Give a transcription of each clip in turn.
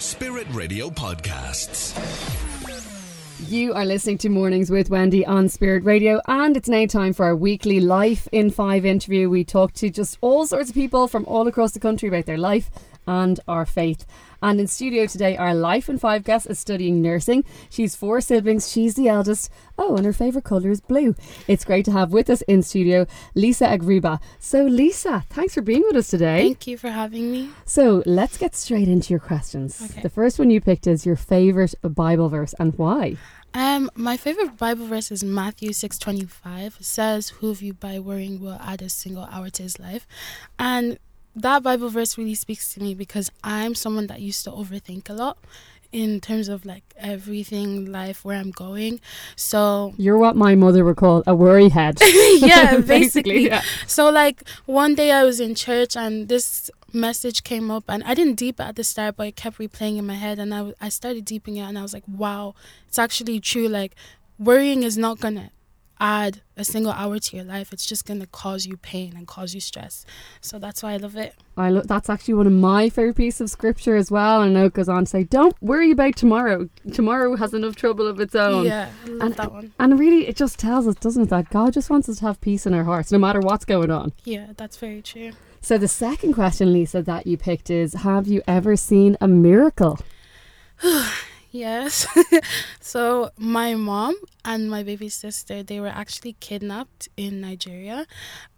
Spirit Radio Podcasts. You are listening to Mornings with Wendy on Spirit Radio, and it's now time for our weekly Life in Five interview. We talk to just all sorts of people from all across the country about their life and our faith. And in studio today, our Life in Five guest is studying nursing. She's four siblings, she's the eldest. Oh, and her favourite colour is blue. It's great to have with us in studio Lisa Egharevba. So, Lisa, thanks for being with us today. Thank you for having me. So, let's get straight into your questions. Okay. The first one you picked is your favourite Bible verse and why? Um, my favorite Bible verse is Matthew six twenty five. It says, "Who of you by worrying will add a single hour to his life," and that Bible verse really speaks to me because I'm someone that used to overthink a lot in terms of like everything life where I'm going. So You're what my mother would call a worry head. yeah, basically. yeah. So like one day I was in church and this message came up and I didn't deep it at the start, but it kept replaying in my head and I, w- I started deeping it and I was like, wow, it's actually true. Like worrying is not gonna add a single hour to your life. It's just gonna cause you pain and cause you stress. So that's why I love it. I lo- that's actually one of my favorite pieces of scripture as well. And I know it goes on to say, "Don't worry about tomorrow. Tomorrow has enough trouble of its own." yeah, I love and, that one. and really, it just tells us, doesn't it, that God just wants us to have peace in our hearts, no matter what's going on. Yeah, that's very true. So the second question, Lisa, that you picked is: Have you ever seen a miracle? Yes. so my mom and my baby sister, they were actually kidnapped in Nigeria.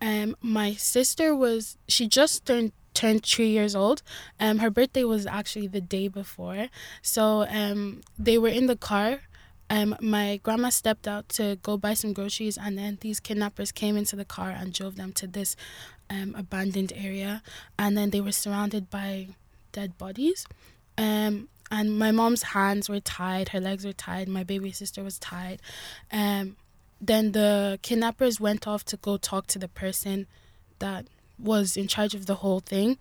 Um my sister was she just turned turned three years old. Um her birthday was actually the day before. So um they were in the car. Um my grandma stepped out to go buy some groceries and then these kidnappers came into the car and drove them to this um abandoned area and then they were surrounded by dead bodies. Um and my mom's hands were tied, her legs were tied, my baby sister was tied. Um, then the kidnappers went off to go talk to the person that was in charge of the whole thing,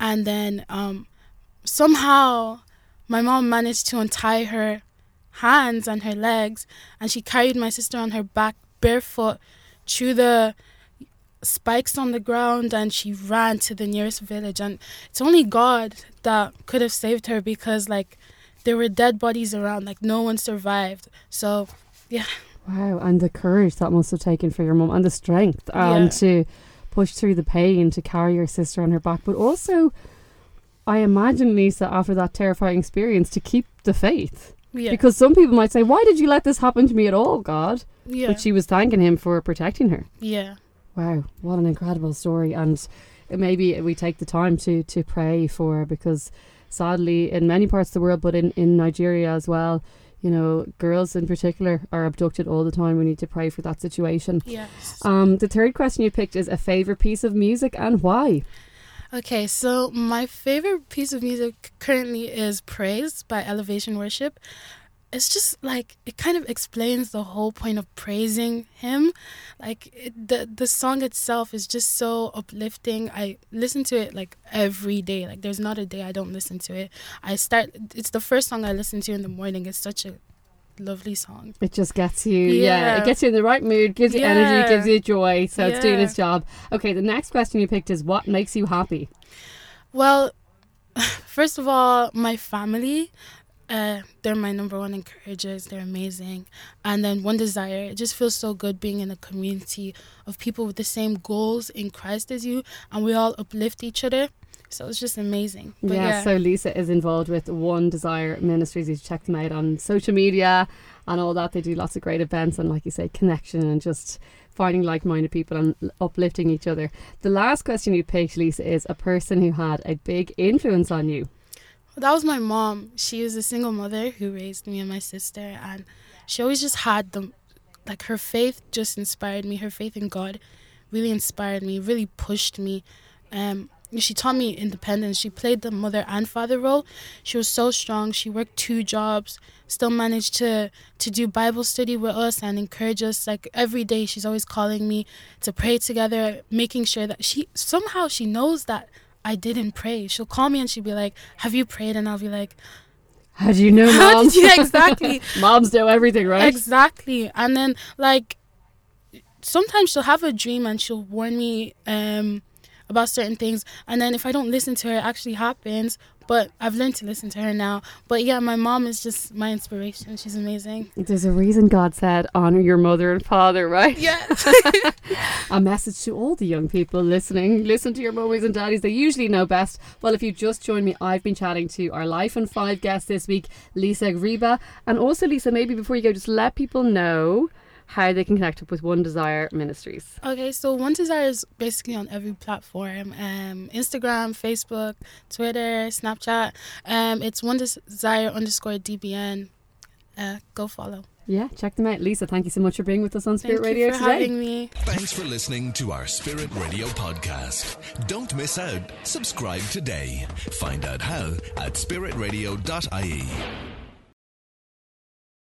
and then um, somehow my mom managed to untie her hands and her legs, and she carried my sister on her back barefoot through the spikes on the ground and she ran to the nearest village and it's only god that could have saved her because like there were dead bodies around like no one survived so yeah Wow, and the courage that must have taken for your mom and the strength, and Yeah. to push through the pain to carry your sister on her back, but also, I imagine Lisa, after that terrifying experience, to keep the faith. yeah Because some people might say, "Why did you let this happen to me at all, God?" yeah But she was thanking Him for protecting her. yeah Wow, what an incredible story! And maybe we take the time to to pray for because, sadly, in many parts of the world, but in in Nigeria as well, you know, girls in particular are abducted all the time. We need to pray for that situation. yes Um, the third question you picked is a favorite piece of music and why. okay so my favorite piece of music currently is praise by elevation worship it's just like it kind of explains the whole point of praising him like it, the the song itself is just so uplifting i listen to it like every day like there's not a day i don't listen to it i start it's the first song i listen to in the morning it's such a lovely song It just gets you, yeah. Yeah. it gets you in the right mood, gives you energy, gives you joy. So it's doing Yeah. its job. Okay, the next question you picked is what makes you happy. well first of all my family uh, they're my number one encouragers. They're amazing. And then one desire, it just feels so good being in a community of people with the same goals in Christ as you, and we all uplift each other. So it's just amazing. Yeah, yeah, so Lisa is involved with One Desire Ministries. You check them out on social media and all that. They do lots of great events and, like you say, connection and just finding like minded people and uplifting each other. The last question you picked, Lisa, is a person who had a big influence on you. That was my mom. She was a single mother who raised me and my sister, and she always just had the, like her faith just inspired me. Her faith in God really inspired me, really pushed me. Um, she taught me independence. She played the mother and father role. She was so strong. She worked two jobs, still managed to to do Bible study with us and encourage us. Like every day, she's always calling me to pray together, making sure that she somehow she knows that I didn't pray. She'll call me and she'll be like, "Have you prayed?" And I'll be like, How do you know, mom? did you- exactly. Moms know everything, right? Exactly. And then like sometimes she'll have a dream and she'll warn me um about certain things and then if I don't listen to her it actually happens. But I've learned to listen to her now. But yeah, my mom is just my inspiration. She's amazing. There's a reason God said, honor your mother and father, right? Yeah. A message to all the young people listening. Listen to your mummies and daddies. They usually know best. Well, if you just joined me, I've been chatting to our Life in Five guest this week, Lisa Egharevba. And also, Lisa, maybe before you go, just let people know how they can connect up with One Desire Ministries. Okay, so One Desire is basically on every platform um, Instagram, Facebook, Twitter, Snapchat. Um, it's One Desire underscore DBN. Uh, go follow. Yeah, check them out. Lisa, thank you so much for being with us on Spirit Thank Radio you for today. having me. Thanks for listening to our Spirit Radio podcast. Don't miss out. Subscribe today. Find out how at spiritradio.ie.